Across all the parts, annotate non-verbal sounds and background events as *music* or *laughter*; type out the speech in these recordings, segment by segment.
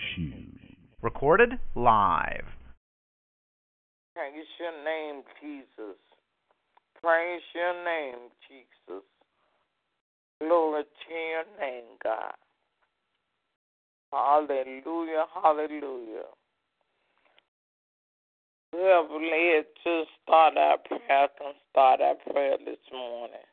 Production. Recorded live. Praise your name, Jesus. Praise your name, Jesus. Glory to your name, God. Hallelujah, hallelujah. Whoever led to start our prayer can start our prayer this morning.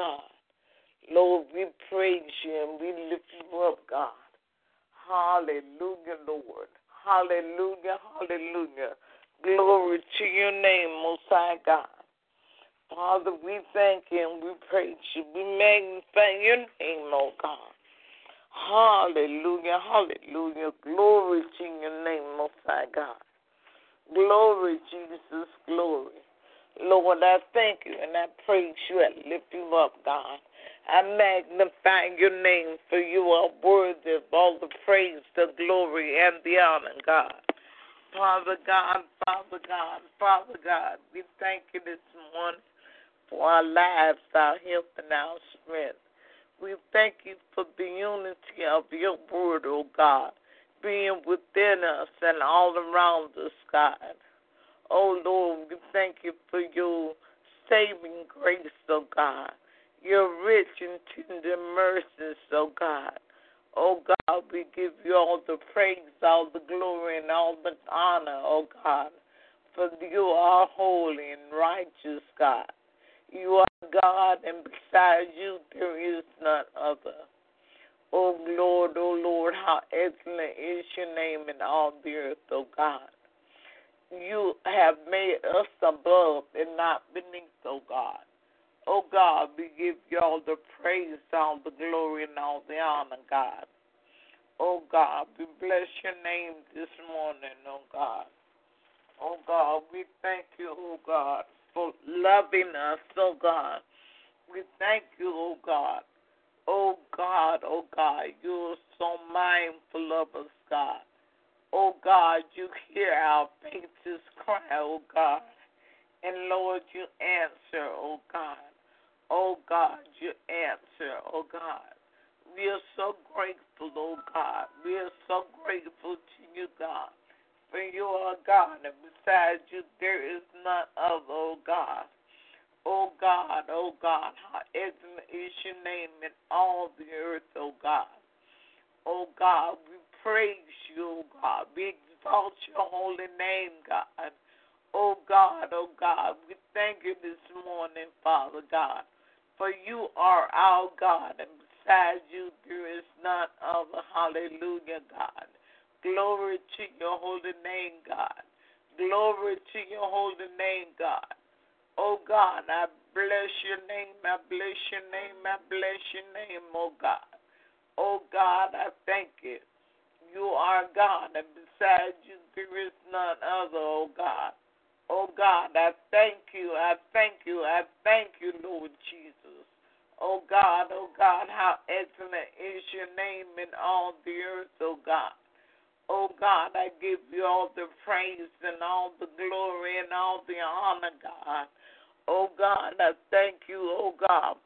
God. Lord, we praise you and we lift you up, God. Hallelujah, Lord. Hallelujah, hallelujah. Glory to your name, Most High God. Father, we thank you and we praise you. We magnify your name, oh God. Hallelujah, hallelujah. Glory to your name, Most High God. Glory, glory. Lord, I thank you and I praise you and lift you up, God. I magnify your name, for you are worthy of all the praise, the glory, and the honor, God. Father God, Father God, Father God, we thank you this morning for our lives, our health, and our strength. We thank you for the unity of your word, O oh God, being within us and all around us, God. Oh Lord, we thank you for your saving grace, oh God, your rich and tender mercies, oh God. Oh God, we give you all the praise, all the glory, and all the honor, oh God, for you are holy and righteous, God. You are God, and besides you there is none other. Oh Lord, oh Lord, how excellent is your name in all the earth, oh God you have made us above and not beneath, oh God. Oh God, we give you all the praise, all the glory, and all the honor, God. Oh God, we bless your name this morning, oh God. Oh God, we thank you, oh God, for loving us, oh God. We thank you, oh God. Oh God, oh God, you're so mindful of us, God. Oh God, you hear our faces cry, oh God. And Lord, you answer, oh God. Oh God, you answer, oh God. We are so grateful, oh God. We are so grateful to you, God. For you are God, and besides you, there is none other, oh God. Oh God, oh God, how excellent is your name in all the earth, oh God. Oh God, praise you, God. We exalt your holy name, God. Oh God, oh God, we thank you this morning, Father God, for you are our God, and besides you there is none other. Hallelujah, God. Glory to your holy name, God. Glory to your holy name, God. Oh God, I bless your name, I bless your name, I bless your name, oh God. Oh God, I thank you our God, and besides you, there is none other, O oh God. O oh God, I thank you, I thank you, I thank you, Lord Jesus. O oh God, O God, how excellent is your name in all the earth, O God. O God, I give you all the praise and all the glory and all the honor, God. O God, I thank you, O God,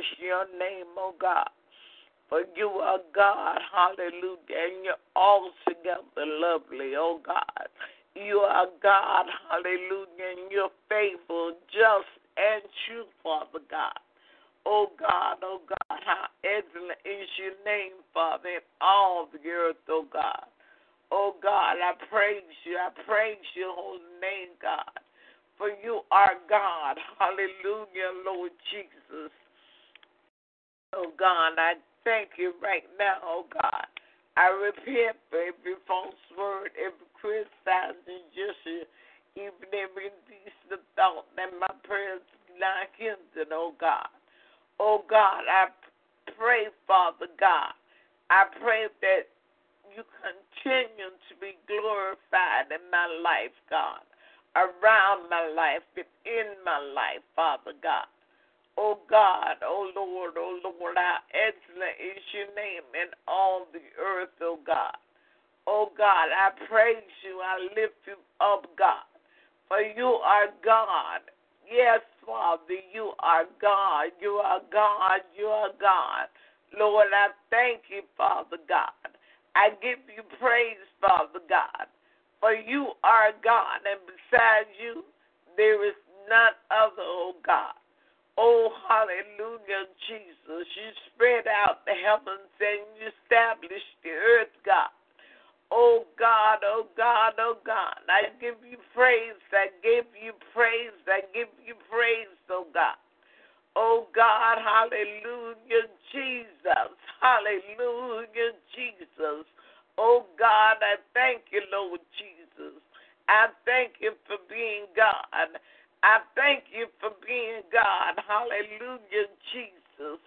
bless your name, oh God. For you are God, hallelujah, and you're altogether lovely, oh God. You are God, hallelujah, and you're faithful, just, and true, Father God. Oh God, oh God, how excellent is your name, Father, in all the earth, oh God. Oh God, I praise you. I praise your holy name, God. For you are God. Hallelujah, Lord Jesus. Oh God, I thank you right now, oh God. I repent for every false word, every criticizing gesture, even every decent thought that my prayers not hindered, oh God. Oh God, I pray, Father God. I pray that you continue to be glorified in my life, God, around my life, within my life, Father God. Oh God, oh Lord, oh Lord, how excellent is your name in all the earth, oh God. Oh God, I praise you, I lift you up, God, for you are God. Yes, Father, you are God, you are God, you are God. Lord, I thank you, Father God. I give you praise, Father God, for you are God, and besides you, there is none other, oh God. Oh, hallelujah, Jesus. You spread out the heavens and you established the earth, God. Oh God, oh God, oh God. I give you praise. I give you praise. I give you praise, oh God. Oh God, hallelujah, Jesus. Hallelujah, Jesus. Oh God, I thank you, Lord Jesus. I thank you for being God. I thank you for being God. Hallelujah, Jesus.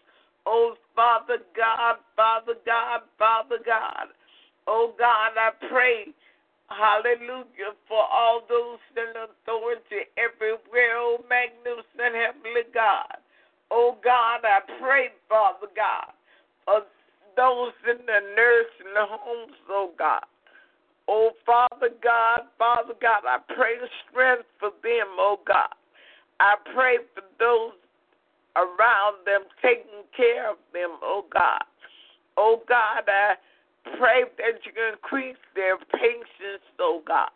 Oh Father God, Father God, Father God. Oh God, I pray, hallelujah, for all those in authority everywhere, oh magnificent heavenly God. Oh God, I pray, Father God, for those in the nursing homes, oh God. Oh Father God, Father God, I pray strength for them, oh God. I pray for those around them, taking care of them, oh God. Oh God, I pray that you increase their patience, oh God.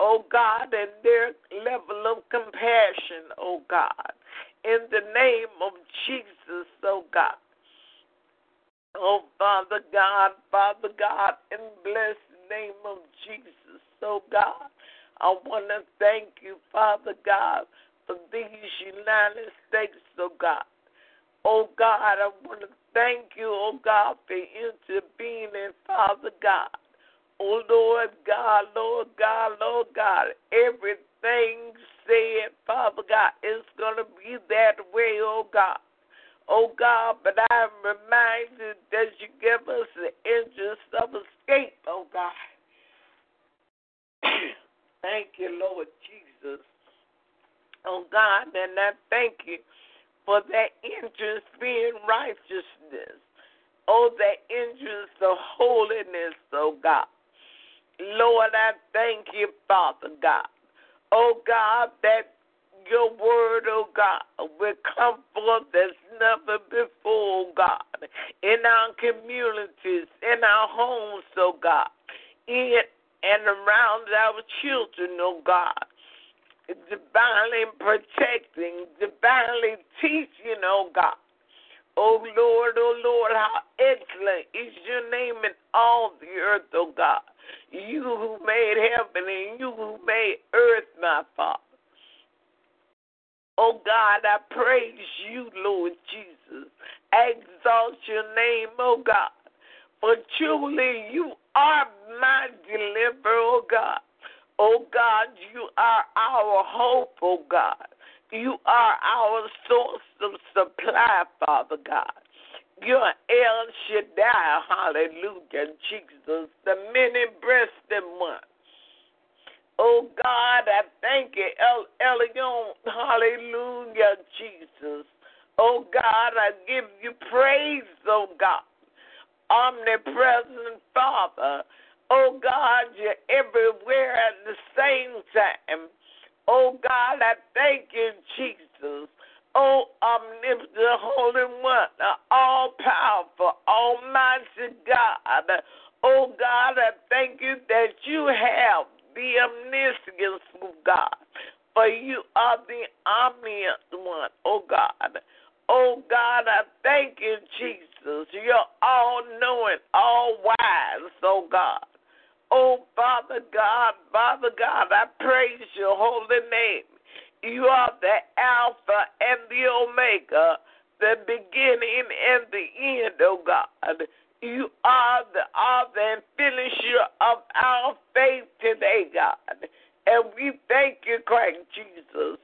Oh God, and their level of compassion, oh God in the name of Jesus, oh God. Oh, Father God, Father God, in bless the name of Jesus, oh God. I want to thank you, Father God, for these United States, oh God. Oh God, I want to thank you, oh God, for intervening, Father God. Oh Lord God, Lord God, Lord God, everything said, Father God, is going to be that way, oh God. Oh God, but I'm reminded that you give us the interest of escape, oh God. *clears throat* thank you, Lord Jesus. Oh God, and I thank you for that interest being righteousness. Oh, that interest of holiness, oh God. Lord, I thank you, Father God oh God, that your word, oh God, will come forth as never before, oh God, in our communities, in our homes, oh God, in and around our children, oh God. Divinely protecting, divinely teaching, oh God. Oh Lord, oh Lord, how excellent is your name in all the earth, oh God. You who made heaven and you who made earth, my Father. Oh God, I praise you, Lord Jesus. Exalt your name, oh God. For truly you are my deliverer. Oh God, you are our hope, oh God. You are our source of supply, Father God. You're El Shaddai, hallelujah, Jesus, the many breasted one. Oh God, I thank you, El Elyon. Hallelujah, Jesus. Oh God, I give you praise, oh God. Omnipresent Father. Oh God, you're everywhere at the same time. Oh God, I thank you, Jesus. Oh, omnipotent, holy one, all powerful, almighty God. Oh God, I thank you that you have the omniscience of God. For you are the omniscient one, oh God. Oh God, I thank you, Jesus. You're all knowing, all wise, oh God. Oh Father God, Father God, I praise your holy name. You are the Alpha and the Omega, the beginning and the end, oh God. You are the author and finisher of our faith today, God. And we thank you, Christ Jesus.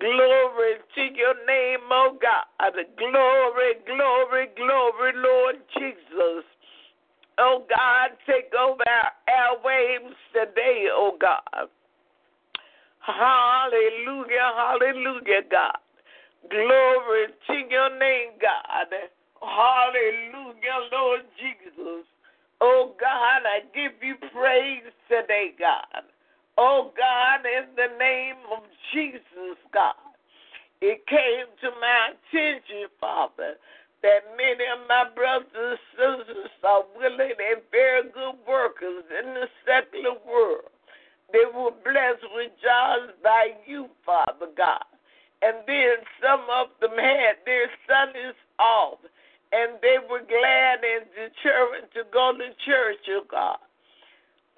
Glory to your name, oh God. Glory, glory, glory, Lord Jesus. Oh God, take over our airwaves today, oh God. Hallelujah, hallelujah, God. Glory to your name, God. Hallelujah, Lord Jesus. Oh God, I give you praise today, God. Oh God, in the name of Jesus, God. It came to my attention, Father, that many of my brothers and sisters are willing and very good workers in the secular world. They were blessed with jobs by you, Father God. And then some of them had their Sundays off, and they were glad and determined to go to church, oh God.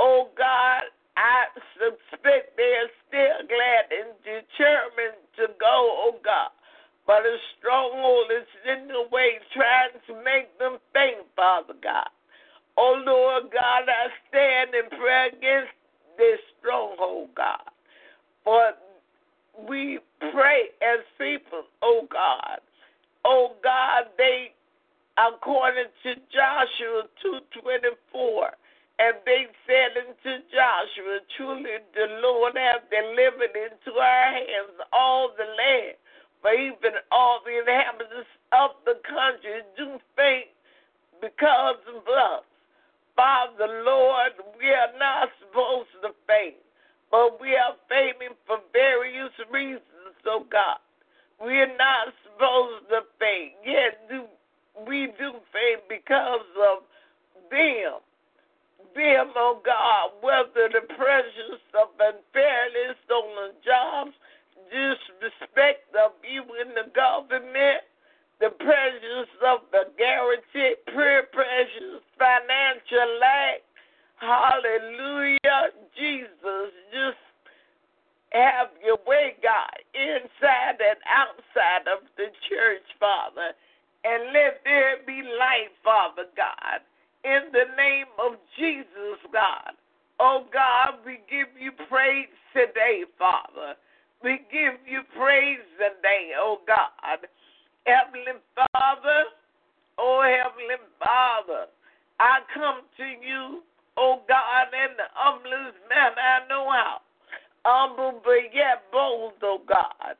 Oh God, I suspect they are still glad and determined to go, oh God. But a stronghold is in the way trying to make them faint, Father God. Oh Lord God, I stand in prayer against this stronghold, God. For we pray as people, oh God. Oh God, they according to Joshua two twenty four and they said unto Joshua, Truly the Lord hath delivered into our hands all the land, for even all the inhabitants of the country do faint because of us. Father, Lord, we are not supposed to faint, but we are fainting for various reasons, oh God. We are not supposed to faint, yet do we do faint because of them them, oh God, whether the pressures of unfairness on the jobs, disrespect of you in the government, the pressures of the guaranteed peer pressures, financial lack. Hallelujah. Jesus, just have your way, God, inside and outside of the church, Father. And let there be light, Father God in the name of Jesus, God. Oh God, we give you praise today, Father. We give you praise today, oh God. Heavenly Father, oh Heavenly Father, I come to you, oh God, in the humblest manner I know how. Humble but yet bold, oh God.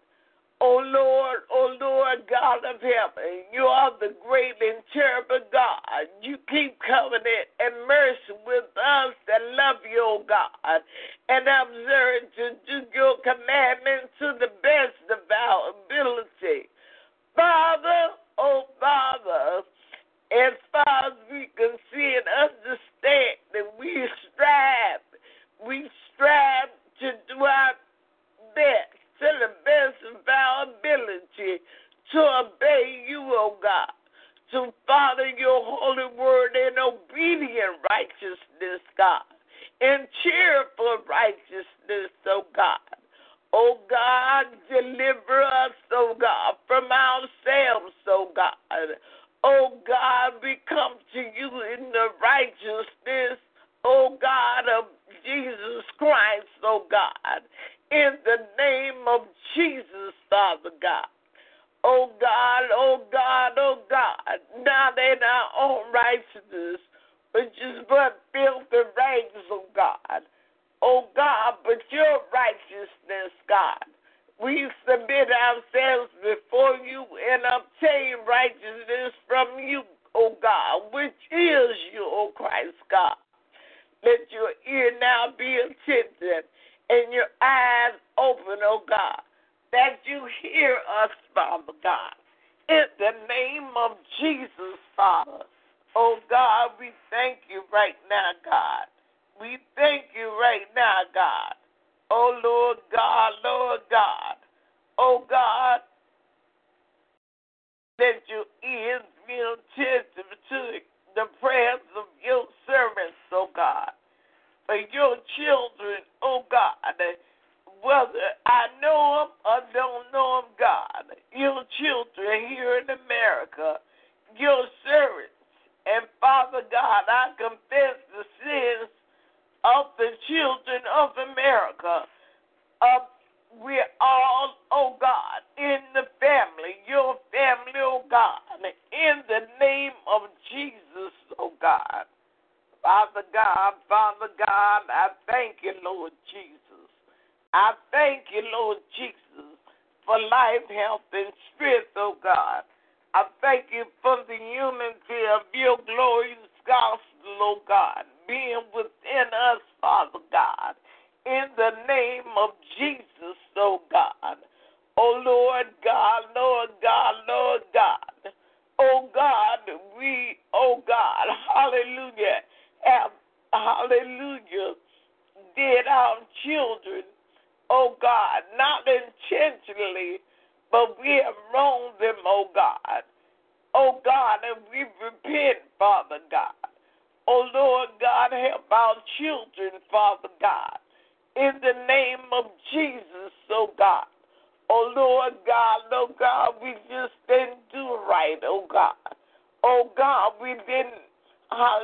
O Lord, O Lord, God of heaven, you are the great and terrible God. You keep covenant and mercy with us that love you, O God, and observe to do your commandments to the best of our ability. Father, O Father, as far as we can see and understand that we strive, we strive to do our best to the best of our ability to obey you, O God, to follow your holy word in obedient righteousness, God, in cheerful righteousness, O God. O God, deliver us, O God, from ourselves, O God. O God, we come to you in the righteousness, O God, of Jesus Christ, O God God.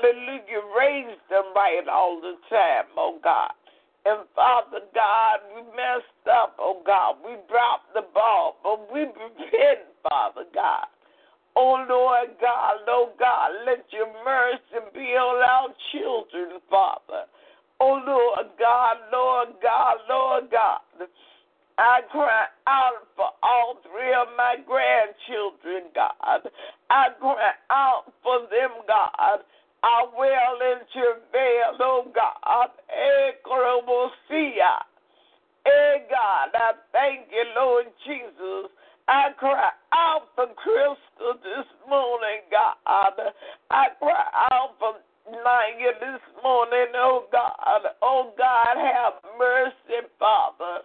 Hallelujah, raise them right all the time, oh God. And Father God, we messed up, oh God. We dropped the ball, but we repent, Father God. Oh Lord God, oh God, let your mercy be on our children, Father. Oh, Lord God, Lord God, Lord God. I cry out for all three of my grandchildren, God. I cry out for them, God. I wail and travail, oh God. Eh, Ekrobosia. Hey eh, God, I thank you, Lord Jesus. I cry out for Crystal this morning, God. I cry out for Naya this morning, oh God. Oh God, have mercy, Father.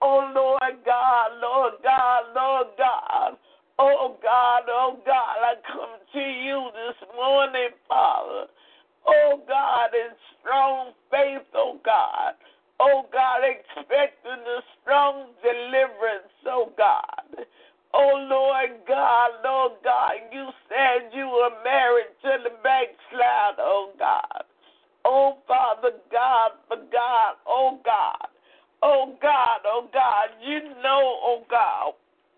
Oh Lord God, Lord God, Lord God. Oh God, oh God, I come to you this morning, Father. Oh God, in strong faith, oh God. Oh God, expecting a strong deliverance, oh God. Oh Lord God, Lord God, you said you were married to the backslider, oh God. Oh Father God, for God, oh God. Oh God, oh God, you know, oh God,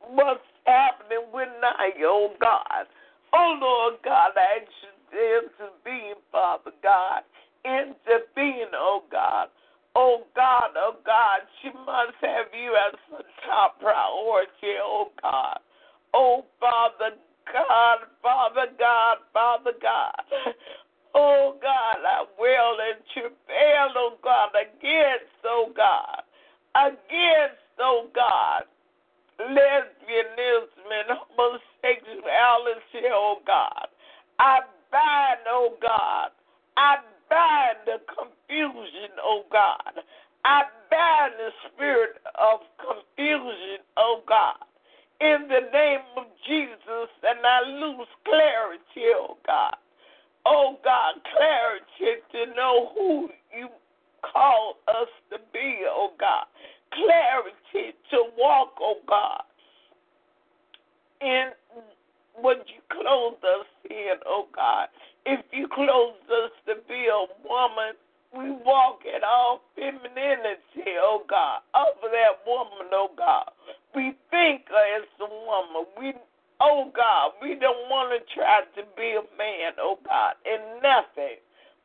what's happening with Naya, oh God. Oh Lord God, I ask you to intervene, Father God. Intervene, oh God. Oh God, oh God, she must have you as a top priority, oh God. Oh Father God, Father God, Father God. Oh God, I will and travail, oh God, against, oh God, against, oh God, lesbianism and homosexuality, oh God. I bind, oh God, I bind the confusion, oh God. I bind the spirit of confusion, oh God. In the name of Jesus, and I lose clarity, oh God. Oh God, clarity to know who you call us to be, oh God. Clarity to walk, oh God, in what you clothe us in, oh God. If you clothe us to be a woman, we walk in all femininity, oh God, of that woman, oh God. We think as a woman. We, oh God, we don't want to try to be a man, oh God, in nothing.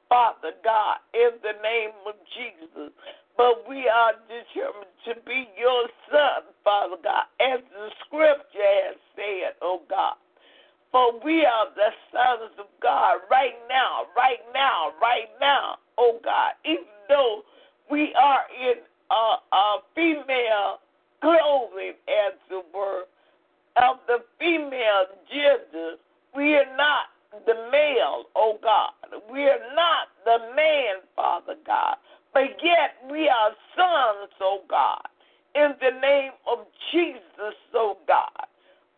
Father God, in the name of Jesus. But we are determined to be your son, Father God, as the scripture has said, oh God. For we are the sons of God right now, right now, right now, oh God. Even though we are in a, female clothing, as it were, of the female gender, we are not the male, oh God. We are not the man, Father God. But yet we are sons, oh God. In the name of Jesus, oh God.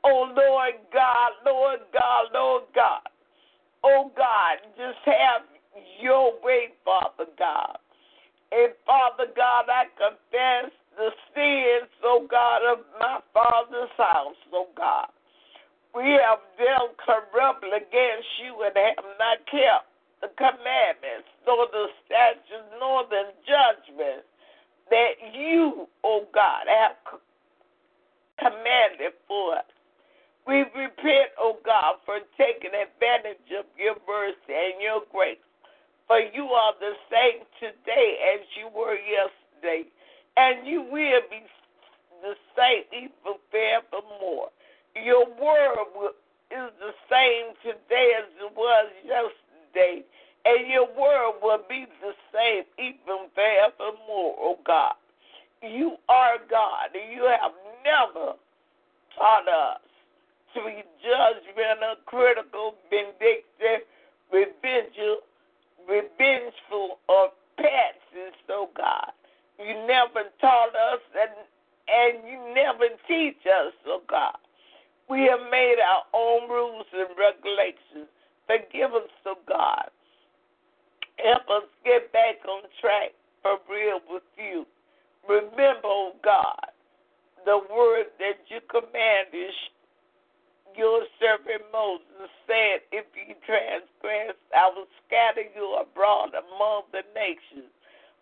Oh Lord God, Lord God, Lord God. Oh God, just have your way, Father God. And Father God, I confess the sins, oh God, of my father's house, oh God. We have dealt corruptly against you and have not kept the commandments, nor the statutes, nor the judgments that you, oh God, have commanded for us. We repent, O oh God, for taking advantage of your mercy and your grace. For you are the same today as you were yesterday, and you will be the same even forevermore. Your word is the same today as it was yesterday, and your word will be the same even forevermore, oh God. You are God, and you have never taught us to be judgmental, critical, vindictive, revengeful, revengeful, or passive, so oh God. You never taught us and and you never teach us, oh God. We have made our own rules and regulations. Forgive us, oh God. Help us get back on track for real with you. Remember, oh God, the word that you commanded your servant Moses said, If you transgress, I will scatter you abroad among the nations.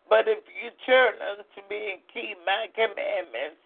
But if you turn unto me and keep my commandments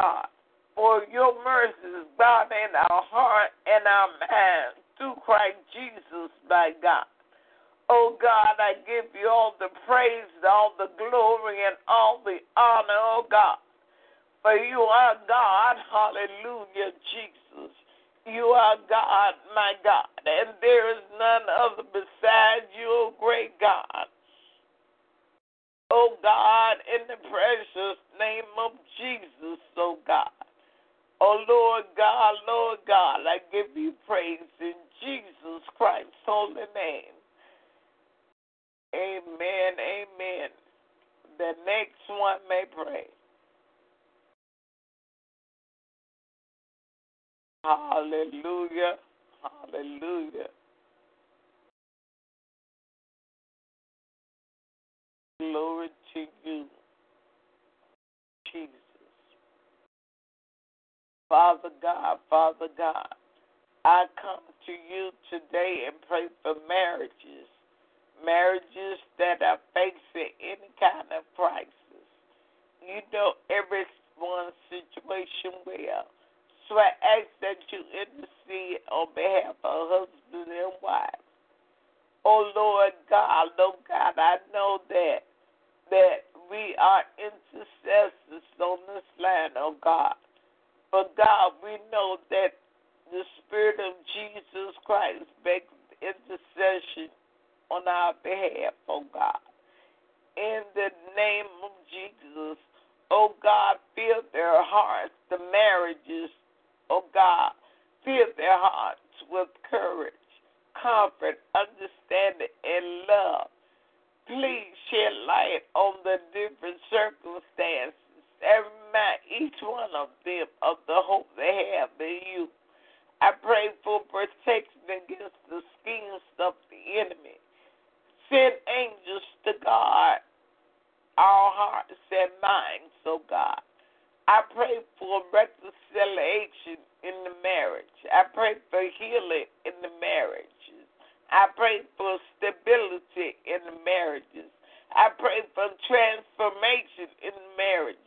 God. In the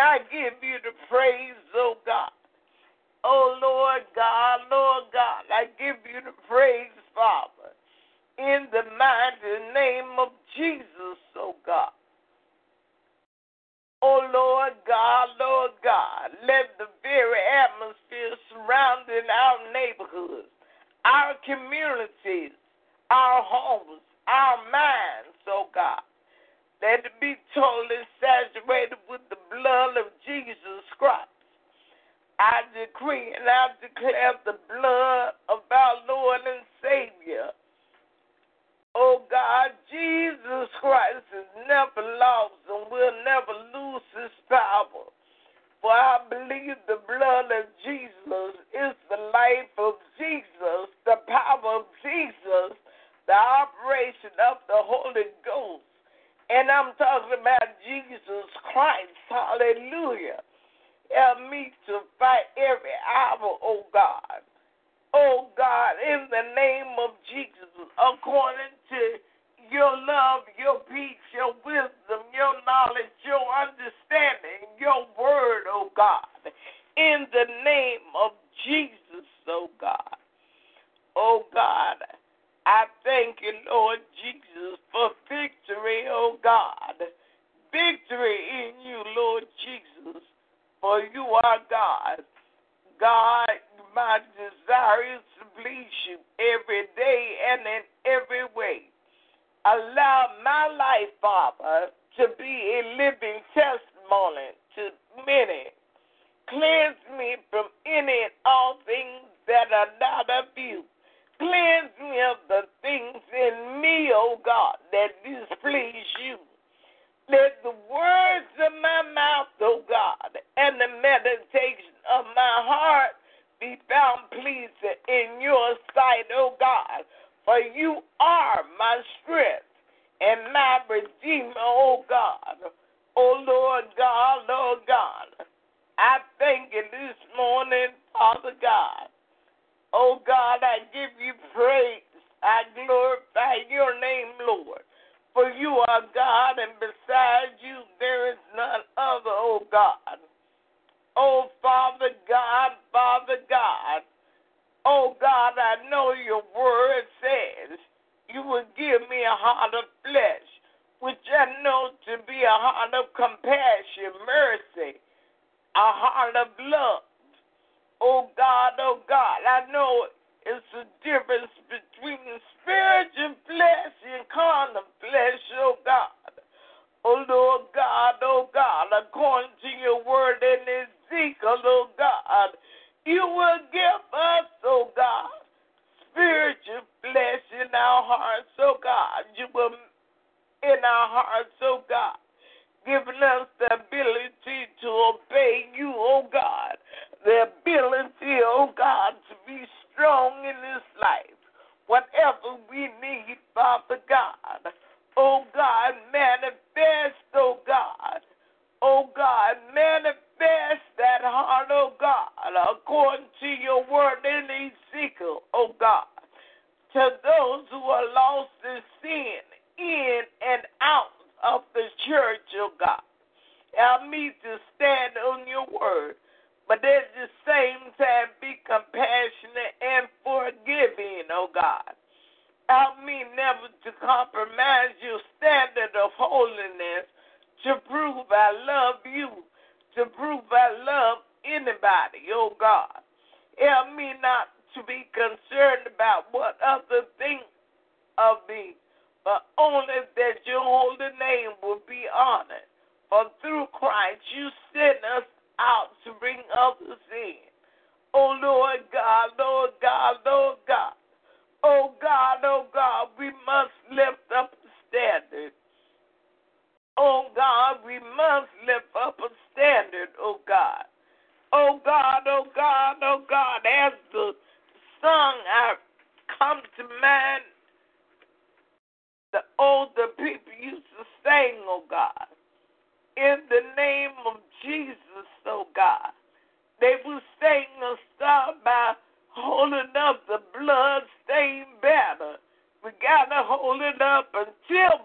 I give you the praise, Oh God, I give you praise. I glorify your name, Lord. For you are God, and beside you there is none other, O God. O Father God, Father God. O God, I know your word says you will give me a heart of flesh, which I know to be a heart of compassion, mercy, a heart of love. Oh God, oh God, I know it's the difference between the spiritual flesh and carnal flesh, oh God. Oh Lord God, oh God, according to your word in Ezekiel, oh God, you will give us, oh God, spiritual flesh in our hearts, oh God. You will in our hearts, oh God, giving us the ability to obey you, oh God. The ability, oh God, to be strong in this life. Whatever we need, Father God. Oh God, manifest, oh God. Oh God, manifest that heart, oh God, according to your word in Ezekiel, oh God. To those who are lost in sin, in and out of the church, oh God. Help me to stand on your word but at the same time be compassionate and forgiving, oh God. Help me never to compromise your standard of holiness to prove I love you, to prove I love anybody, oh God. Help me not to be concerned about what others think of me, but only that your holy name will be honored. For through Christ you sent us out to bring others in. Oh Lord God, Lord God, Lord God. Oh God, oh God, we must lift up the standard. Oh God, we must lift up a standard, oh God. Oh God, oh God, oh God, as the song I come to mind, the older people used to sing, oh God in the name of Jesus, oh God. They will sing a song by holding up the blood stained banner. We gotta hold it up until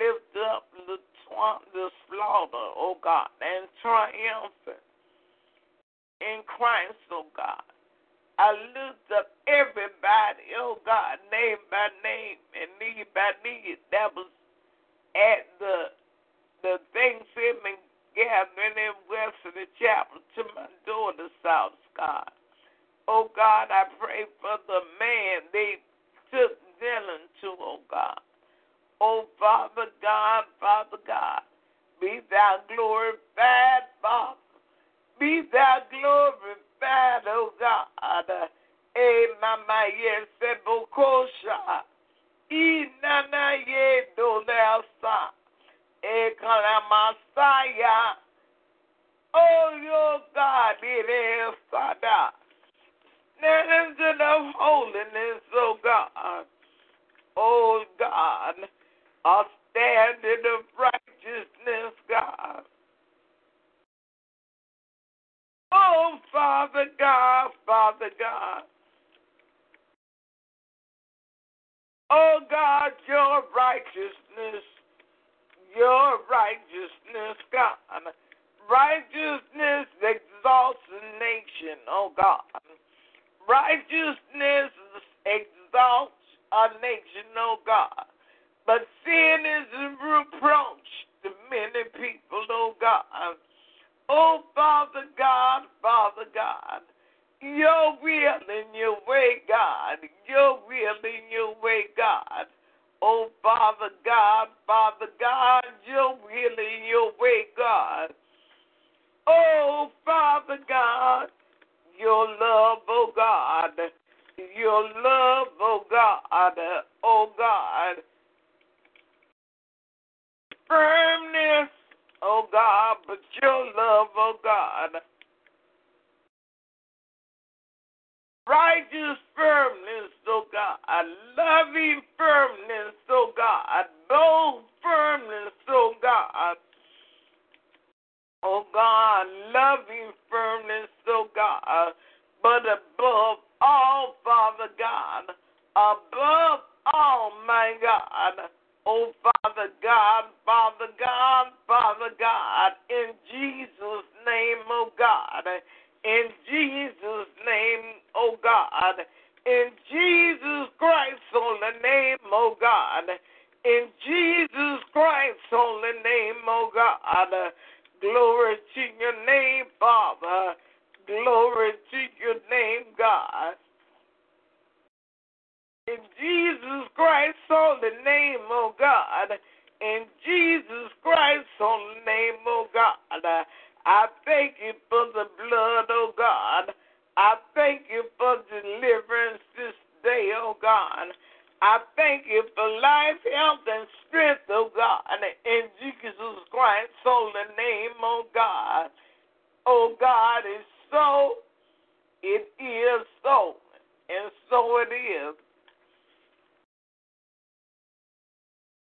lift up the, the slaughter, O oh God, and triumphant in Christ, O oh God. I lift up everybody, oh God, name by name and need by need, but above all, Father God, above all, my God, oh Father God, Father God, Father God, in Jesus' name, oh God, in Jesus' name, oh God, in Jesus Christ's holy name, oh God, in Jesus Christ's holy name, oh God, glory to your name, Father. Glory to your name, God. In Jesus Christ only name, oh God. In Jesus Christ only name, oh God. I thank you for the blood, oh God. I thank you for deliverance this day, oh God. I thank you for life, health, and strength, oh God. In Jesus Christ, holy name, oh God. Oh God, it's so, it is so, and so it is.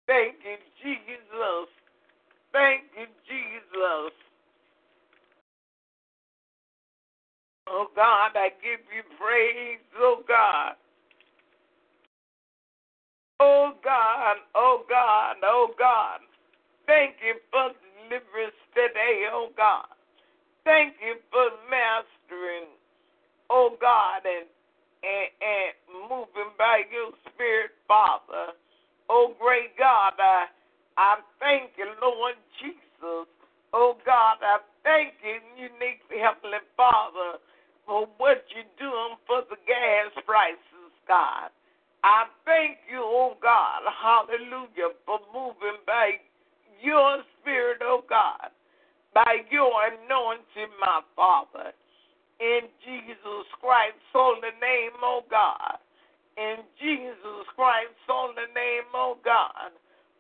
Thank you, Jesus. Thank you, Jesus. Oh God, I give you praise, oh God. Oh God, oh God, oh God. Thank you for deliverance today, oh God. Thank you for mastering, oh God, and and, and moving by your spirit, Father. Oh great God, I I thank you, Lord Jesus. Oh God, I thank you, unique Heavenly Father for what you're doing for the gas prices, God. I thank you, oh God, hallelujah, for moving by your spirit, oh God, by your anointing, my Father. In Jesus Christ's holy name, oh God. In Jesus Christ's holy name, oh God.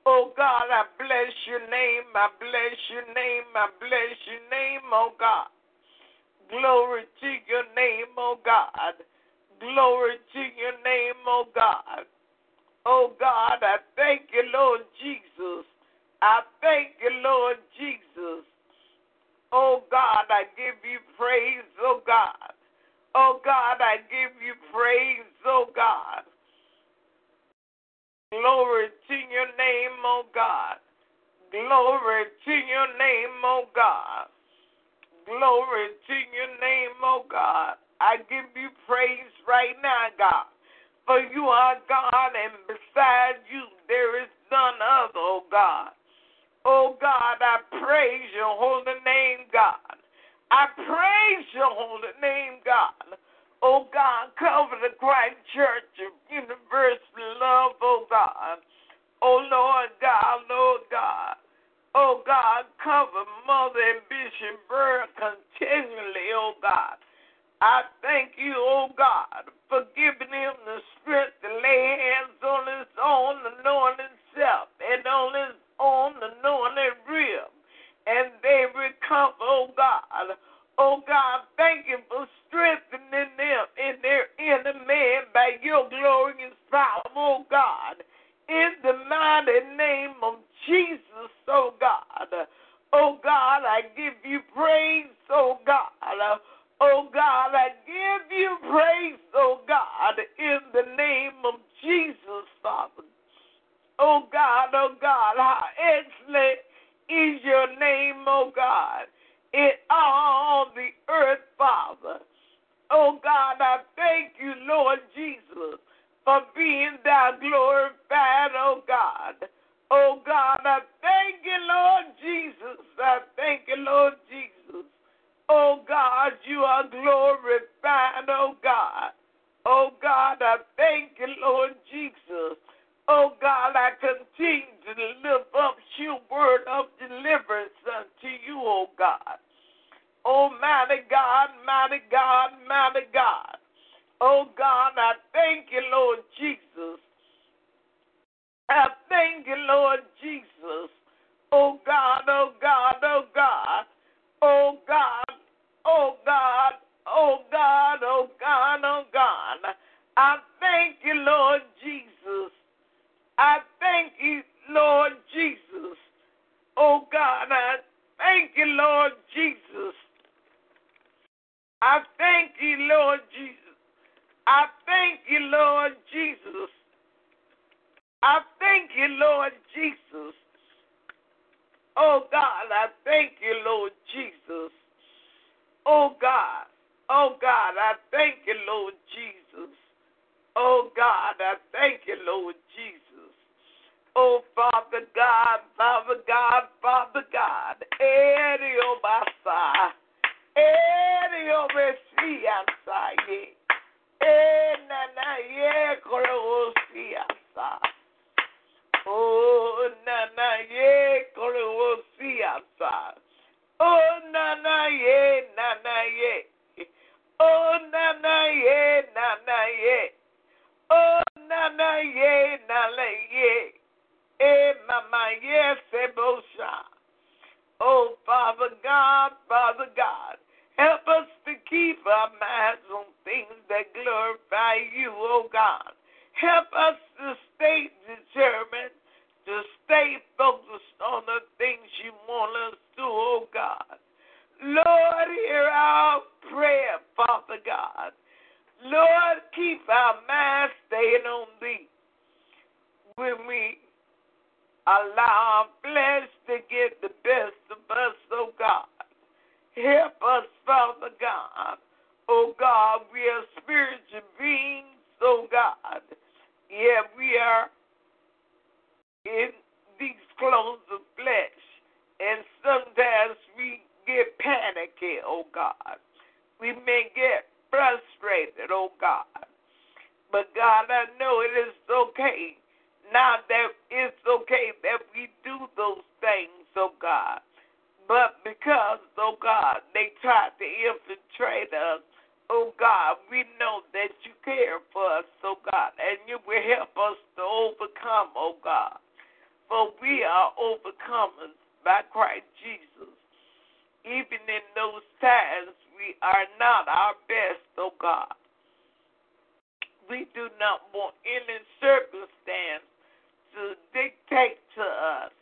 Oh God, I bless your name, I bless your name, I bless your name, oh God. Glory to your name, oh God. Glory to your name, oh God. Oh God, I thank you, Lord Jesus. I thank you, Lord Jesus. Oh God, I give you praise, oh God. Oh God, I give you praise, oh God. Glory to your name, oh God. Glory to your name, oh God. Glory to your name, oh God. I give you praise right now, God. For you are God, and beside you there is none other, oh God. Oh God, I praise your holy name, God. I praise your holy name, God. Oh God, cover the Christ Church of Universal Love, oh God. Oh Lord God, Lord God. Oh God, cover Mother and Bishop Bird continually, oh God. I thank you, oh God, for giving him the strength to lay hands on his own anointed self and on his own anointed rib. And they recover, oh God. Oh God, thank you for strengthening them in their inner man by your glorious power, oh God in the mighty name of Jesus, oh God. Oh God, I give you praise, oh God. Oh God, I give you praise, oh God, in the name of Jesus, Father. Oh God, oh God, how excellent is your name, oh God, in all the earth, Father. Oh God, I thank you, Lord Jesus for being thou glorified, oh God. Oh God, I thank you, Lord Jesus. I thank you, Lord Jesus. Oh God, you are glorified, oh God. Oh God, I thank you, Lord Jesus. Oh God, I continue to lift up your word of deliverance unto you, oh God. Oh mighty God, mighty God, mighty God. Oh God, I thank you, Lord Jesus. I thank you, Lord Jesus. Oh God, oh God, oh God. Oh God, oh God, oh God, oh God, oh God. I thank you, Lord Jesus. I thank you, Lord Jesus. Oh God, I thank you, Lord Jesus. I thank you, Lord Jesus. I thank you, Lord Jesus. I thank you, Lord Jesus. Oh God, I thank you, Lord Jesus. Oh God, oh God, I thank you, Lord Jesus. Oh God, I thank you, Lord Jesus. Oh, Father God, Father God, Father God. Edio basa. Edio besia saye. Enana ye korosia sa. Oh, nana ye korosia sa. Oh, nana ye, nana ye. Oh, nana ye, nana ye. Oh, nana ye, nana ye. Yes, Oh, Father God, Father God, help us to keep our minds on things that glorify you, oh God. Help us to stay determined, to stay focused on the things you want us to, oh God. Lord, hear our prayer, Father God. Lord, keep our minds staying on thee. When we allow our flesh to get the best of us, oh God. Help us, Father God. Oh God, we are spiritual beings, oh God. Yeah, we are in these clothes of flesh. And sometimes we get panicky, oh God. We may get frustrated, oh God. But God, I know it is okay. Now that it's okay that we do those things, oh God. But because, oh God, they tried to infiltrate us, oh God, we know that you care for us, oh God, and you will help us to overcome, oh God. For we are overcomers by Christ Jesus. Even in those times, we are not our best, oh God. We do not want any circumstance to dictate to us,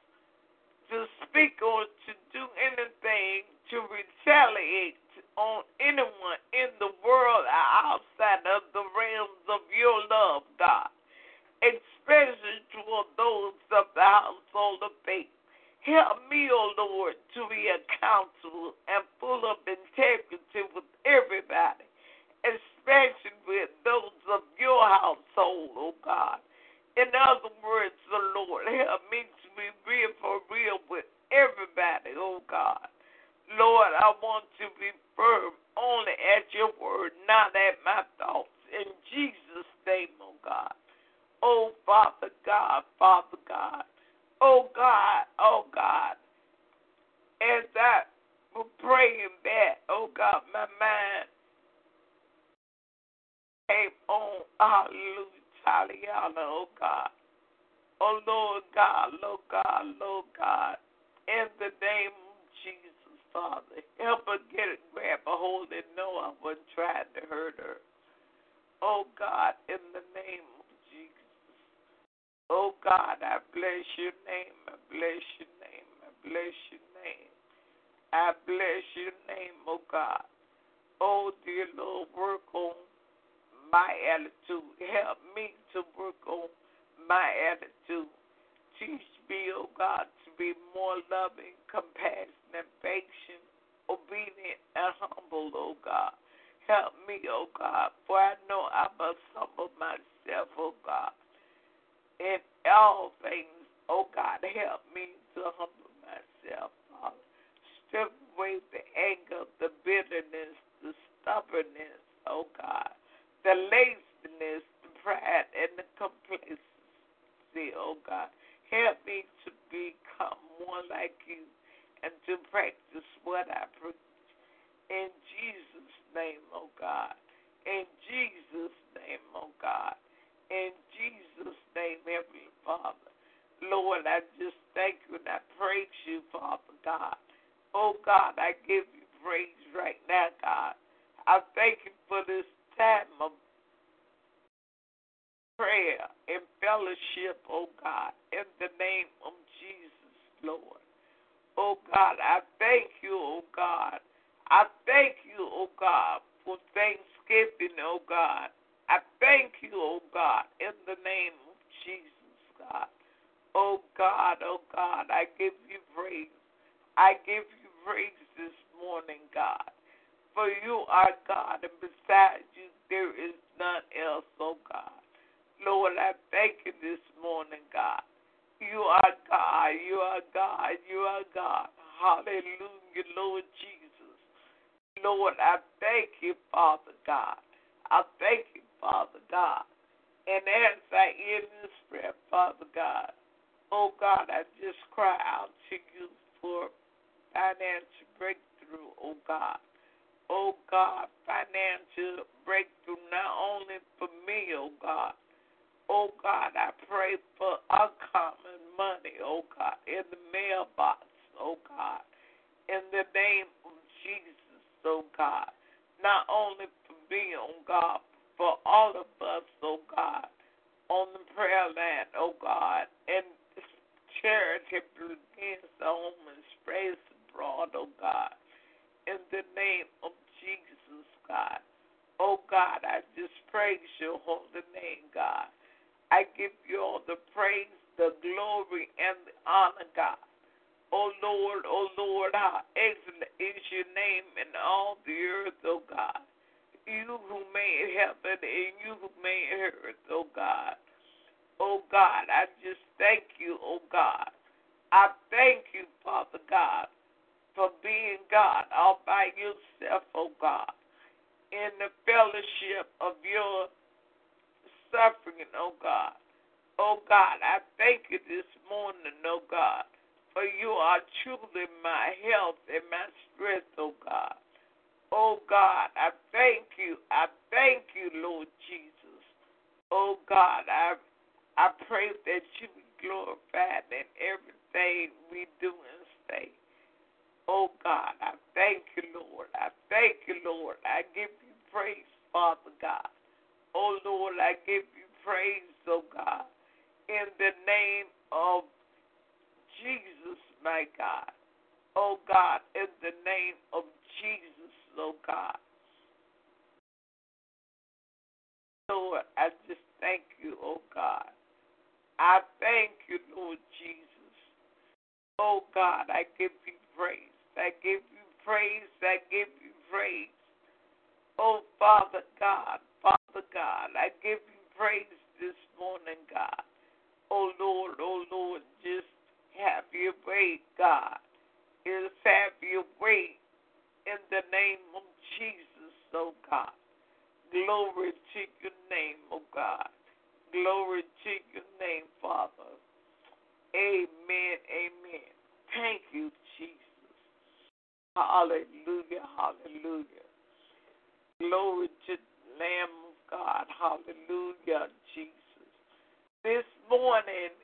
to speak or to do anything to retaliate on anyone in the world outside of the realms of your love, God, especially toward those of the household of faith. Help me, O oh Lord, to be accountable and full of integrity with everybody, especially with those of your household, O oh God. In other words, the Lord, help me to be real for real with everybody, oh God. Lord, I want to be firm only at your word, not at my thoughts. In Jesus' name, oh God. Oh, Father God, Father God. Oh God, oh God. As I was praying that, oh God, my mind came on, hallelujah, Taliana, oh God. Oh Lord God, Lord God, Lord God. In the name of Jesus, Father. Help her get it, grab a hold and know I wasn't trying to hurt her. Oh God, in the name of Jesus. Oh God, I bless your name. I bless your name. I bless your name. I bless your name, oh God. Oh dear Lord, work on my attitude. Help me to work on my attitude. Teach me, oh God, to be more loving, compassionate, patient, obedient, and humble, oh God. Help me, oh God, for I know I must humble myself, oh God in all things. Oh God, help me to humble myself, Father. Strip away the anger, the bitterness, the stubbornness, oh God, the laziness, the pride, and the complacency, oh God. Help me to become more like you and to practice what I preach. In Jesus' name, oh God. In Jesus' name, oh God. In Jesus' name, Heavenly Father. Lord, I just thank you and I praise you, Father God. Oh God, I give you praise right now, God. I thank you for this time of prayer and fellowship, oh God, in the name of Jesus, Lord. Oh God, I thank you, oh God. I thank you, oh God, for Thanksgiving, oh God. I thank you, oh God, in the name of Jesus, God. Oh God, oh God, I give you praise. I give you praise this morning, God. For you are God, and besides you, there is none else, oh God. Lord, I thank you this morning, God. You are God, you are God, you are God. Hallelujah, Lord Jesus. Lord, I thank you, Father God. I thank you, Father God. And as I end this prayer, Father God, oh God, I just cry out to you for financial breakthrough, oh God oh God, financial breakthrough, not only for me, oh God. Oh God, I pray for uncommon money, oh God, in the mailbox, oh God, in the name of Jesus, oh God. Not only for me, oh God, for all of us, oh God, on the prayer line, oh God, and charity begins oh, the homeless, praise abroad, oh God in the name of Jesus, God. Oh God, I just praise your holy name, God. I give you all the praise, the glory, and the honor, God. Oh Lord, oh Lord, how excellent is your name in all the earth, oh God. You who made heaven and you who made earth, oh God. Oh God, I just thank you, oh God. I thank you, Father God, for being God all by yourself, oh God, in the fellowship of your suffering, oh God. Oh God, I thank you this morning, oh God, for you are truly my health and my strength, oh God. Oh God, I thank you. I thank you, Lord Jesus. Oh God, I I pray that you be glorified in everything we do and say. Oh God, I thank you, Lord. I thank you, Lord. I give you praise, Father God. Oh Lord, I give you praise, oh God, in the name of Jesus, my God. Oh God, in the name of Jesus, oh God. Lord, I just thank you, oh God. I thank you, Lord Jesus. Oh God, I give you praise. I give you praise. I give you praise. Oh Father God, Father God, I give you praise this morning, God. Oh Lord, oh Lord, just have your way, God. Just have your way in the name of Jesus, oh God. Glory to your name, oh God. Glory to your name, Father. Amen, amen. Thank you, Jesus. Hallelujah, hallelujah. Glory to the Lamb of God. Hallelujah, Jesus. This morning,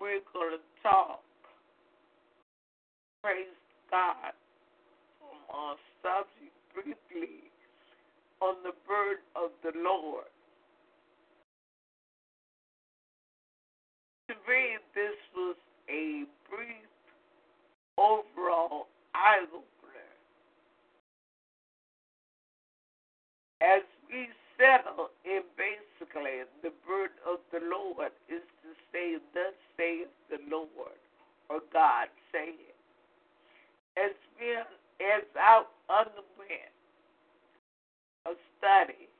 we're going to talk, praise God, on a subject briefly on the word of the Lord. To me, this was a brief overall eye As we settle in basically the word of the Lord is to say, Thus saith the Lord, or God say it. As we as I underwent a study,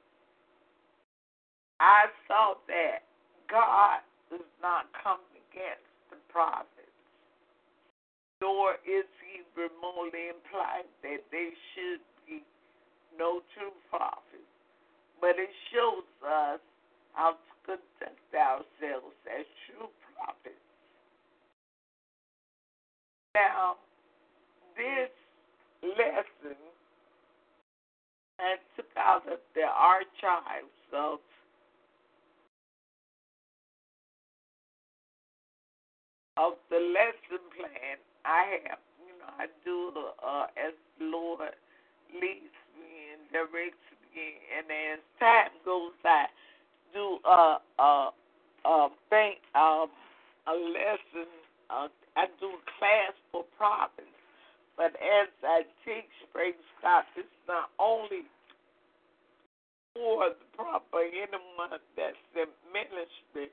I saw that God does not come against the prophets, nor is he remotely implied that they should no true prophets. But it shows us how to conduct ourselves as true prophets. Now, this lesson I took out of the archives of of the lesson plan I have, you know, I do uh, as Lord leads directs me, and as time goes, I do uh, uh, uh, think um, a lesson. Uh, I do a class for prophets, but as I teach, praise God, it's not only for the proper anyone that's in ministry,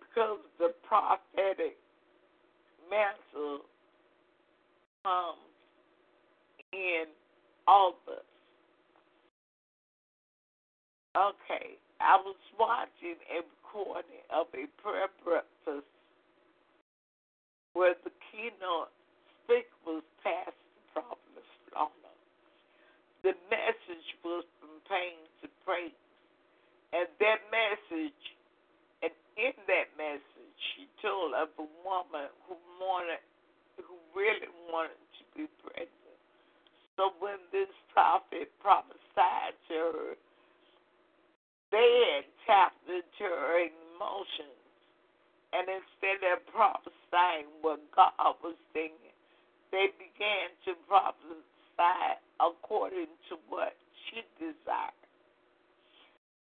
because the prophetic mantle comes in office. Okay, I was watching a recording of a prayer breakfast where the keynote speaker was Pastor Prophet Lana. The message was from pain to praise. And that message, and in that message, she told of a woman who wanted, who really wanted to be pregnant. So when this prophet prophesied to her, they tapped into her emotions. And instead of prophesying what God was thinking, they began to prophesy according to what she desired.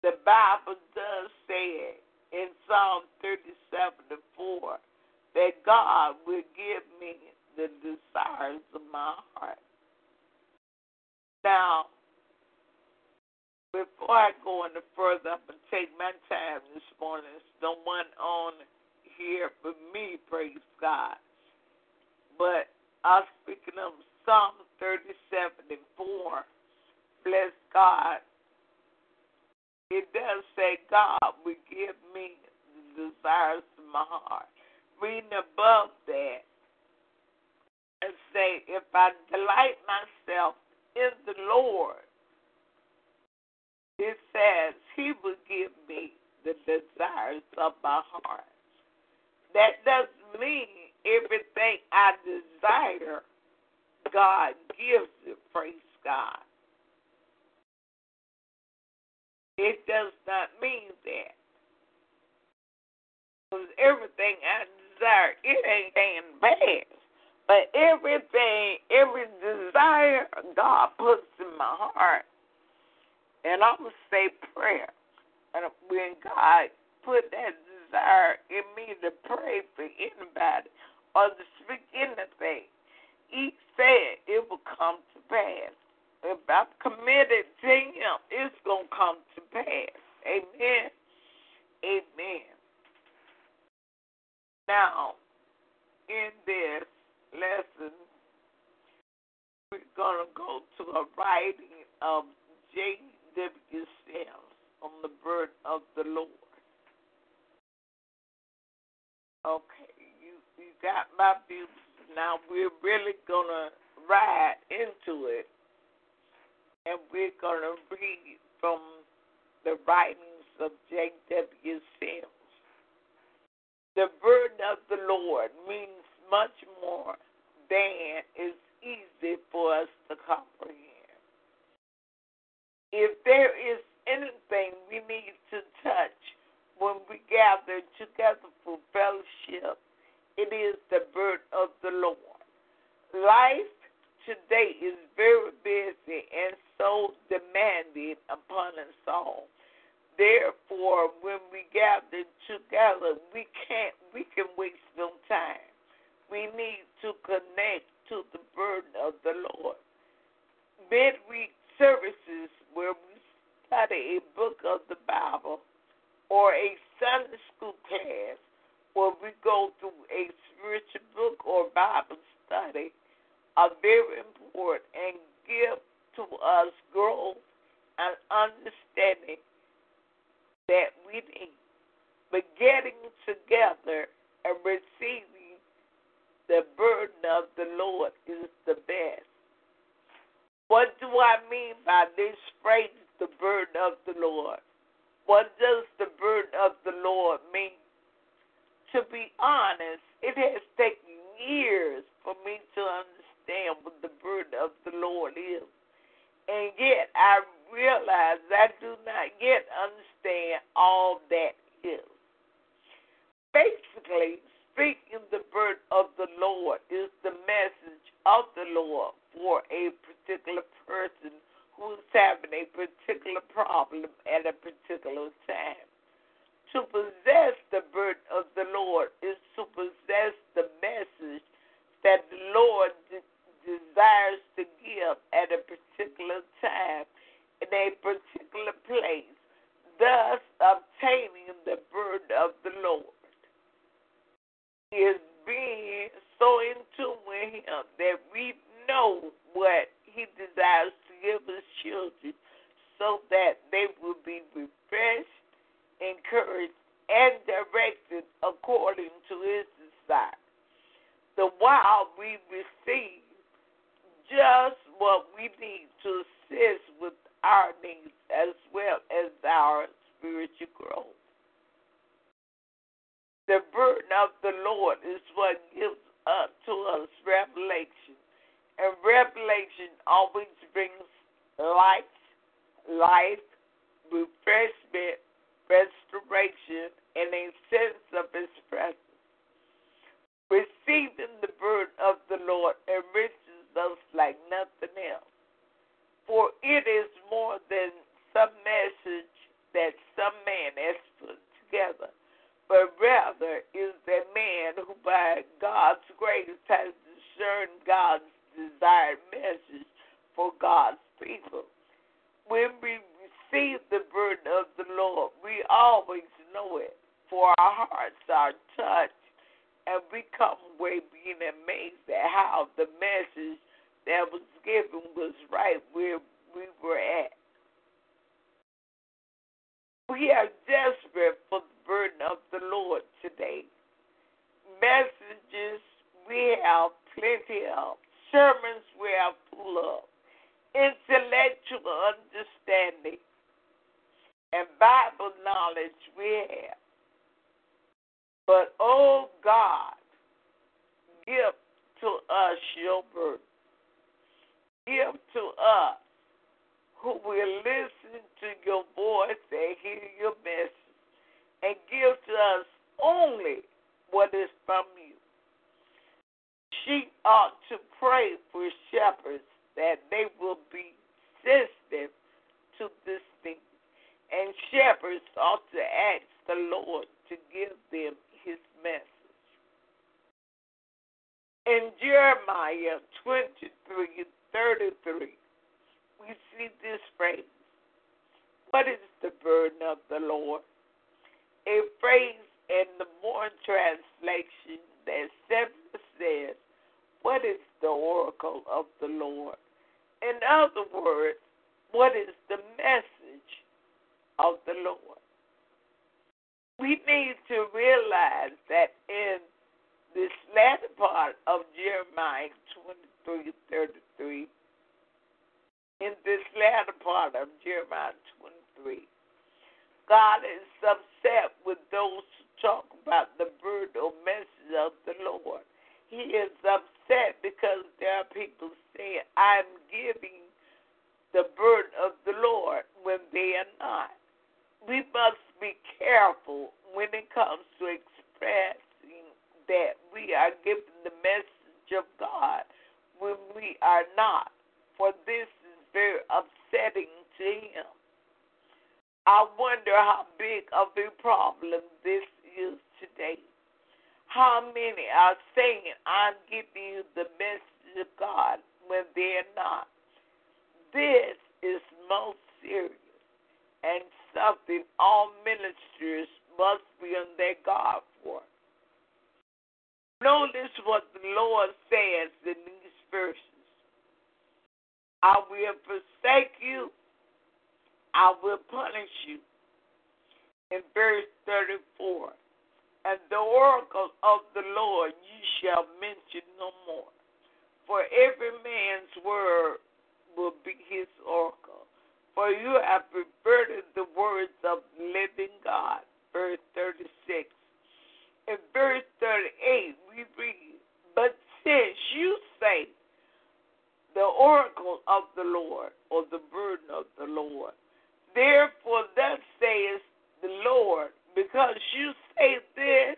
The Bible does say it in Psalm 37 to 4 that that God will give me the desires of my heart. Now, before I go any further, I'm going to take my time this morning. There's no one on here for me, praise God. But I'm speaking of Psalm 37 and 4. Bless God. It does say God will give me the desires of my heart. Reading above that and say, if I delight myself in the Lord, it says He will give me the desires of my heart. That doesn't mean everything I desire, God gives it. Praise God. It does not mean that. Because everything I desire, it ain't getting bad. But everything, every desire God puts in my heart, and I'm going to say prayer. And when God put that desire in me to pray for anybody or to speak anything, He said it will come to pass. If I'm committed to Him, it's going to come to pass. Amen. Amen. Now, in this lesson, we're going to go to a writing of J. W. Sims on the birth of the Lord. Okay, you you got my views. Now we're really gonna ride into it, and we're gonna read from the writings of J. W. Sims. The burden of the Lord means much more than is easy for us to comprehend if there is anything we need to touch when we gather together for fellowship, it is the birth of the Lord. Life today is very busy and so demanding upon us all. Therefore, when we gather together, we can't we can waste no time. We need to connect to the burden of the Lord. Midweek services where we study a book of the Bible or a Sunday school class where we go through a spiritual book or Bible study are very important and give to us growth and understanding that we need. But getting together and receiving the burden of the Lord is the best. What do I mean by this phrase, the burden of the Lord? What does the burden of the Lord mean? To be honest, it has taken years for me to understand what the burden of the Lord is. And yet I realize I do not yet understand all that is. Basically, speaking the burden of the Lord is the message of the Lord for a particular person who's having a particular problem at a particular time. To possess the burden of the Lord is to possess In Jeremiah 23 33, we see this phrase What is the burden of the Lord? A phrase in the more translation that simply says, What is the oracle of the Lord? In other words, what is the message of the Lord? We need to realize that in this latter part of Jeremiah 23 33, in this latter part of Jeremiah 23. God is upset with those who talk about the burden or message of the Lord. He is upset because there are people saying, I'm giving the burden of the Lord when they are not. We must be careful when it comes to expressing that we are giving the message of God when we are not. For this is very upsetting to him. I wonder how big of a problem this is today. How many are saying, I'm giving you the message of God when they're not? This is most serious and something all ministers must be on their guard for. Notice what the Lord says in these verses. I will forsake you. I will punish you. In verse 34, and the oracle of the Lord you shall mention no more. For every man's word will be his oracle. For you have perverted the words of the living God. Verse 36. In verse 38, we read, But since you say, the oracle of the Lord, or the burden of the Lord. Therefore, thus says the Lord, because you say this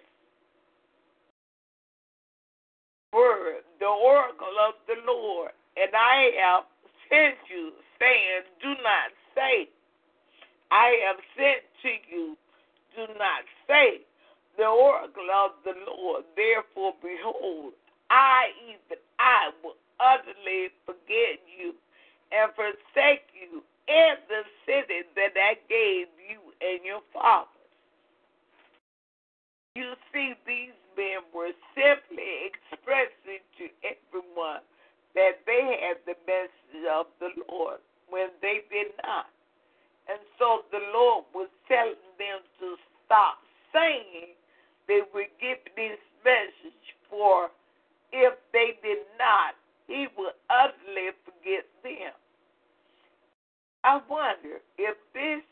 word, the oracle of the Lord, and I have sent you, saying, Do not say, I have sent to you, do not say, the oracle of the Lord. Therefore, behold, I, even I, will utterly forget you and forsake you in the city that I gave you and your fathers. You see, these men were simply expressing to everyone that they had the message of the Lord when they did not. And so the Lord was telling them to stop saying they would give this message, for if they did not, he would utterly forget them. I wonder if this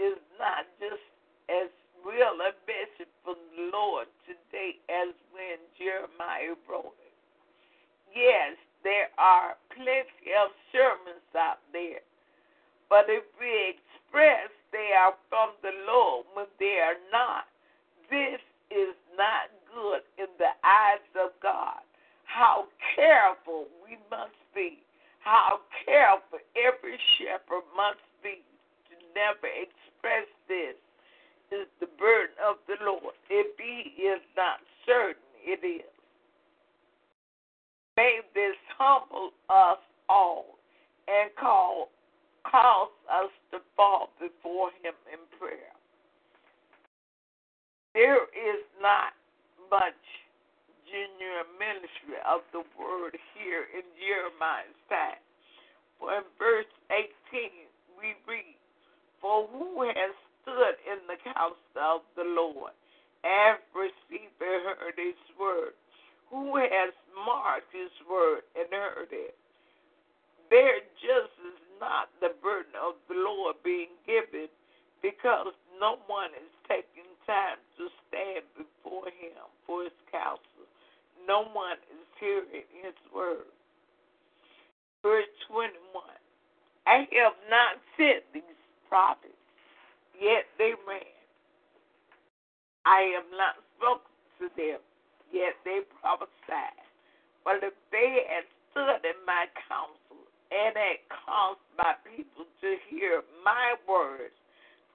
is not just as real a message from the Lord today as when Jeremiah wrote it. Yes, there are plenty of sermons out there, but if we express they are from the Lord when they are not, this is not good in the eyes of God. How careful we must be. How careful every shepherd must be to never express this is the burden of the Lord. If he is not certain, it is. May this humble us all and call, cause us to fall before him in prayer there is not much genuine ministry of the word here in Jeremiah's time. For in verse 18, we read, For who has stood in the counsel of the Lord and received and heard his word? Who has marked his word and heard it? There just is not the burden of the Lord being given because no one is taking time to stand before him for his counsel. No one is hearing his word. Verse 21 I have not sent these prophets, yet they ran. I have not spoken to them, yet they prophesied. But if they had stood in my counsel and had caused my people to hear my words,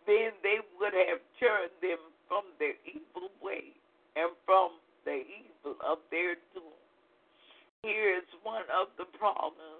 then they would have turned them from their evil way and from the evil of their doing. Here is one of the problems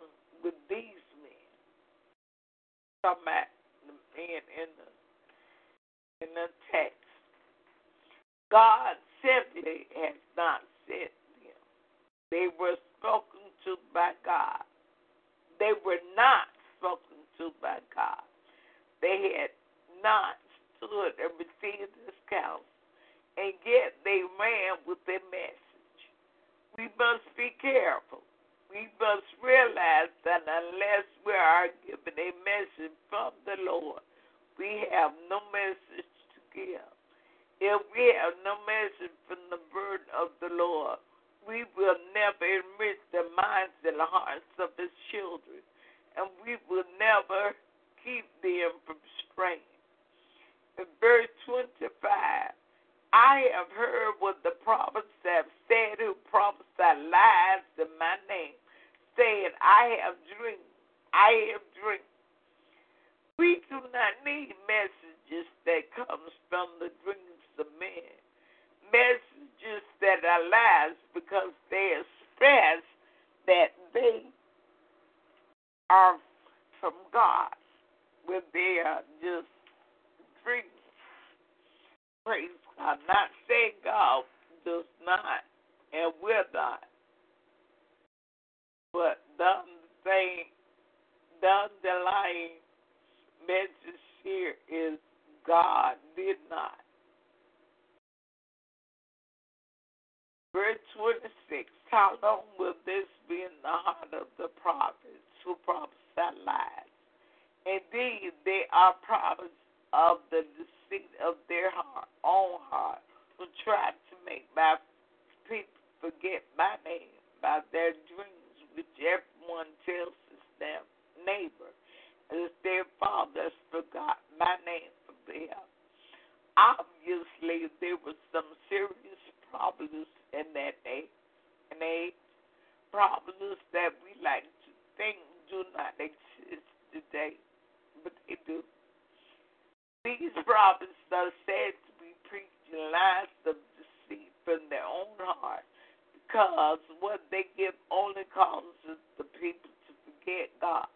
because what they give only causes the people to forget God.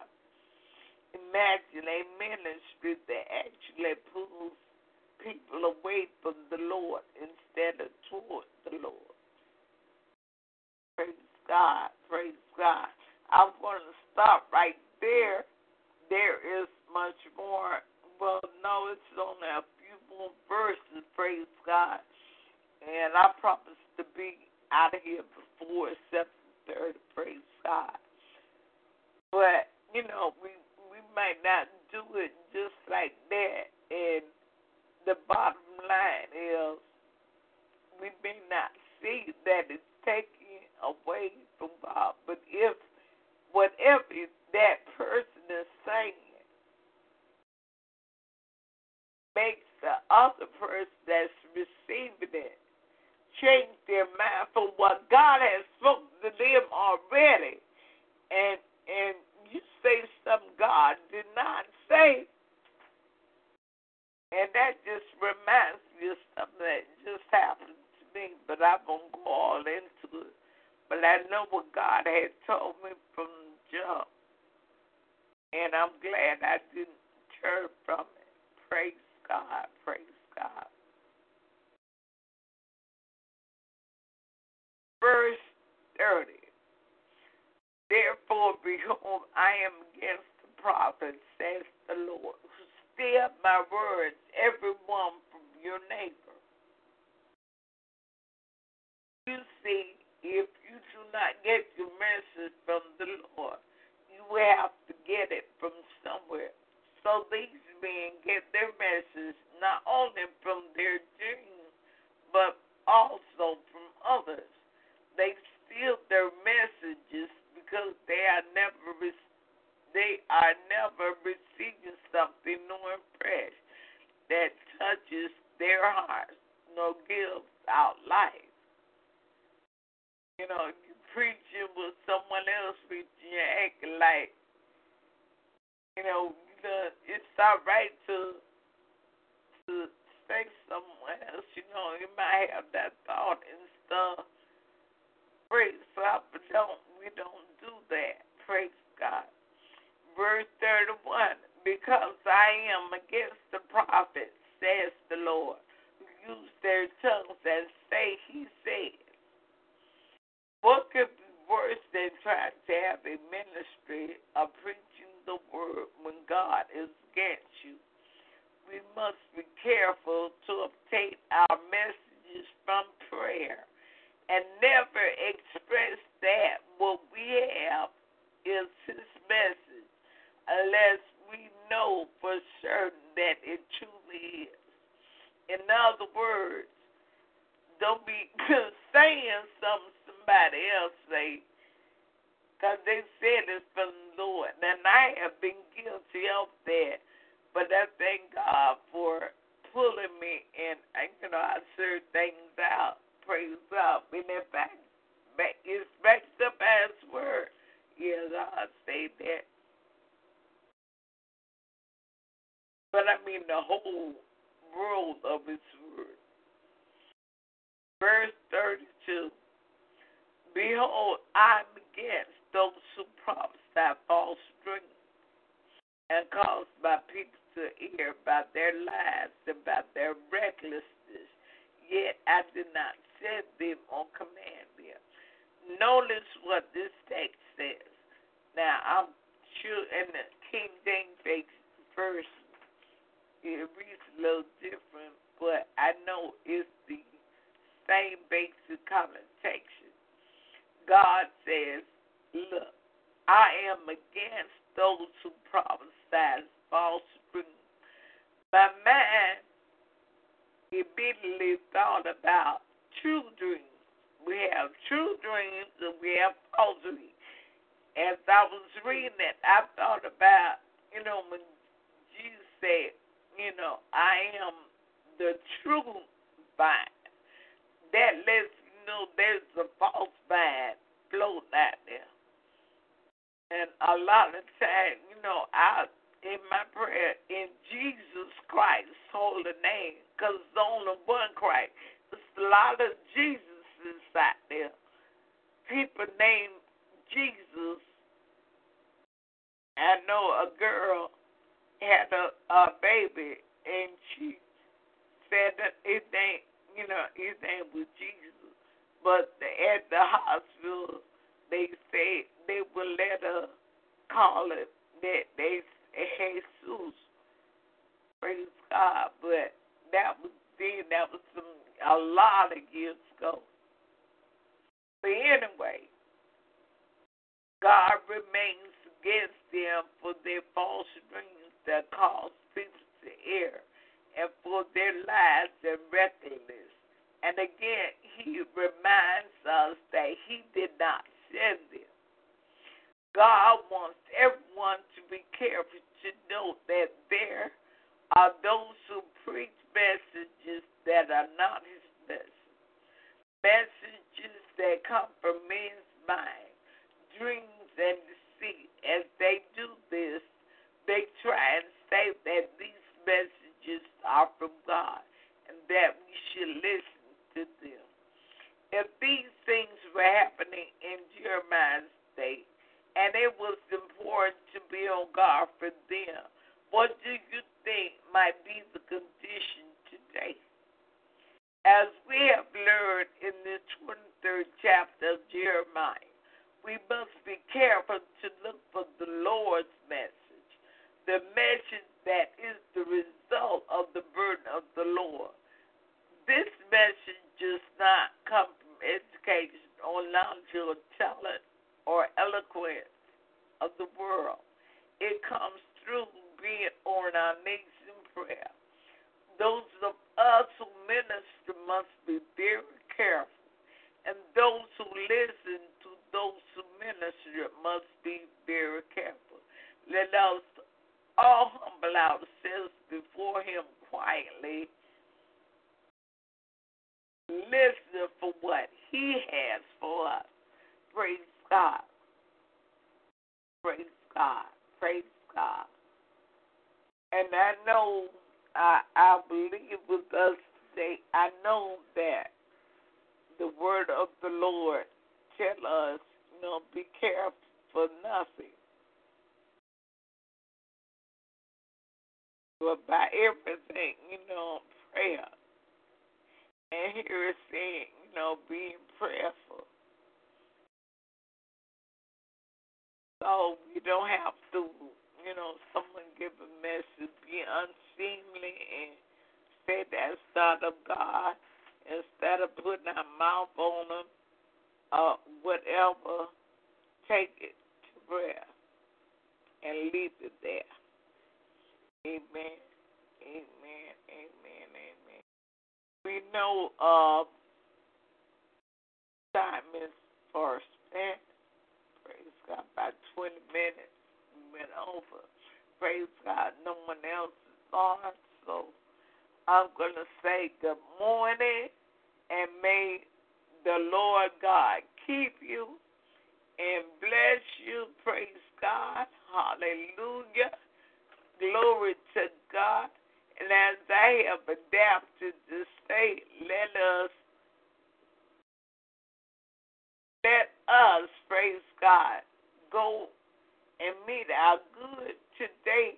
Imagine a ministry that actually pulls people away from the Lord instead of toward the Lord. Praise God. Praise God. I'm going to stop right there. There is much more well, no, it's only a few more verses, praise God. And I promise be out of here before 7.30, praise God. But, you know, we we might not do it just like that. And the bottom line is we may not see that it's taken away from God. But if whatever that person is saying makes the other person that's receiving it change their mind from what God has spoken to them already, and and you say something God did not say, and that just reminds me of something that just happened to me, but I won't go all into it. But I know what God had told me from jump, and I'm glad I didn't turn from it. Praise God. Praise God. Verse 30. Therefore, behold, I am against the prophets, says the Lord, who steal my words, every one from your neighbor. You see, if you do not get your message from the Lord, you have to get it from somewhere. So these men get their message not only from their dreams, but also from others. They steal their messages because they are never they are never receiving something new and fresh that touches their hearts, nor gives out life. You know, you preaching with someone else preaching, you're acting like, you know, it's all right to to say someone else, you know, you might have that thought and holy name, because it's only one Christ. There's a lot of Jesuses out there. People named Jesus. I know a girl had a, a baby and she said that his name, you know, his name was Jesus. But at the hospital, they said they would let her call it that they Jesus. Praise God. But that was then, that was some a lot of years ago. But anyway, God remains against them for their false dreams that cause people to err and for their lies and recklessness. And again, he reminds us that he did not send them. God wants everyone to be careful to know that there are those who preach messages that are not his message, messages that come from men's mind, dreams and deceit. As they do this, they try and say that these messages are from God and that we should listen to them. If these things were happening in Jeremiah's day, and it was important to be on guard for them, what do you might be the condition today? As we have learned in the 23rd chapter of Jeremiah. We must be careful to look for the Lord's message, the message that is the result of the burden of the Lord. This message does not come from education or knowledge or talent or eloquence of the world. It comes through being on our knees in prayer. Those of us who minister must be very careful, and those who listen to those who minister must be very careful. Let us all humble ourselves before Him quietly. Listen for what He has for us. Praise God. Praise God. Praise God. And I know I, I believe with us today, I know that the word of the Lord tell us, you know, be careful for nothing. But by everything, you know, prayer. And here it's saying, you know, being prayerful. So we don't have to you know, someone give a message, be unseemly and say that's not of God instead of putting our mouth on them, uh, whatever, take it to prayer and leave it there. Amen. Amen. Amen. Amen. We know uh, time is first. Praise God. About 20 minutes went over. Praise God. No one else is on. So I'm going to say good morning and may the Lord God keep you and bless you. Praise God. Hallelujah. Glory to God. And as I have adapted to say, let us let us, praise God, go and meet our good today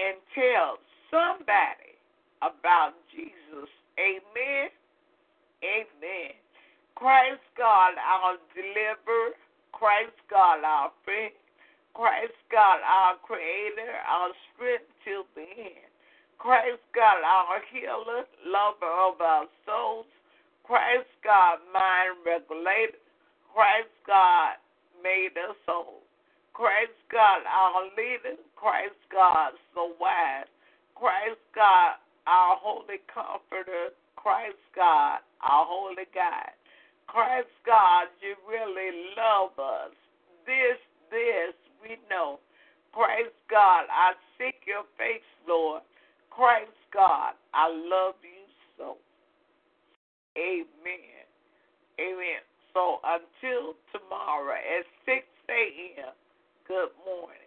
and tell somebody about Jesus. Amen. Amen. Christ God, our deliverer. Christ God, our friend. Christ God, our creator, our strength till the end. Christ God, our healer, lover of our souls. Christ God, mind regulator. Christ God made us whole. Christ God, our leader. Christ God, so wise. Christ God, our holy comforter. Christ God, our holy God. Christ God, you really love us. This, this, we know. Christ God, I seek your face, Lord. Christ God, I love you so. Amen. Amen. So until tomorrow at 6 a.m. Good morning.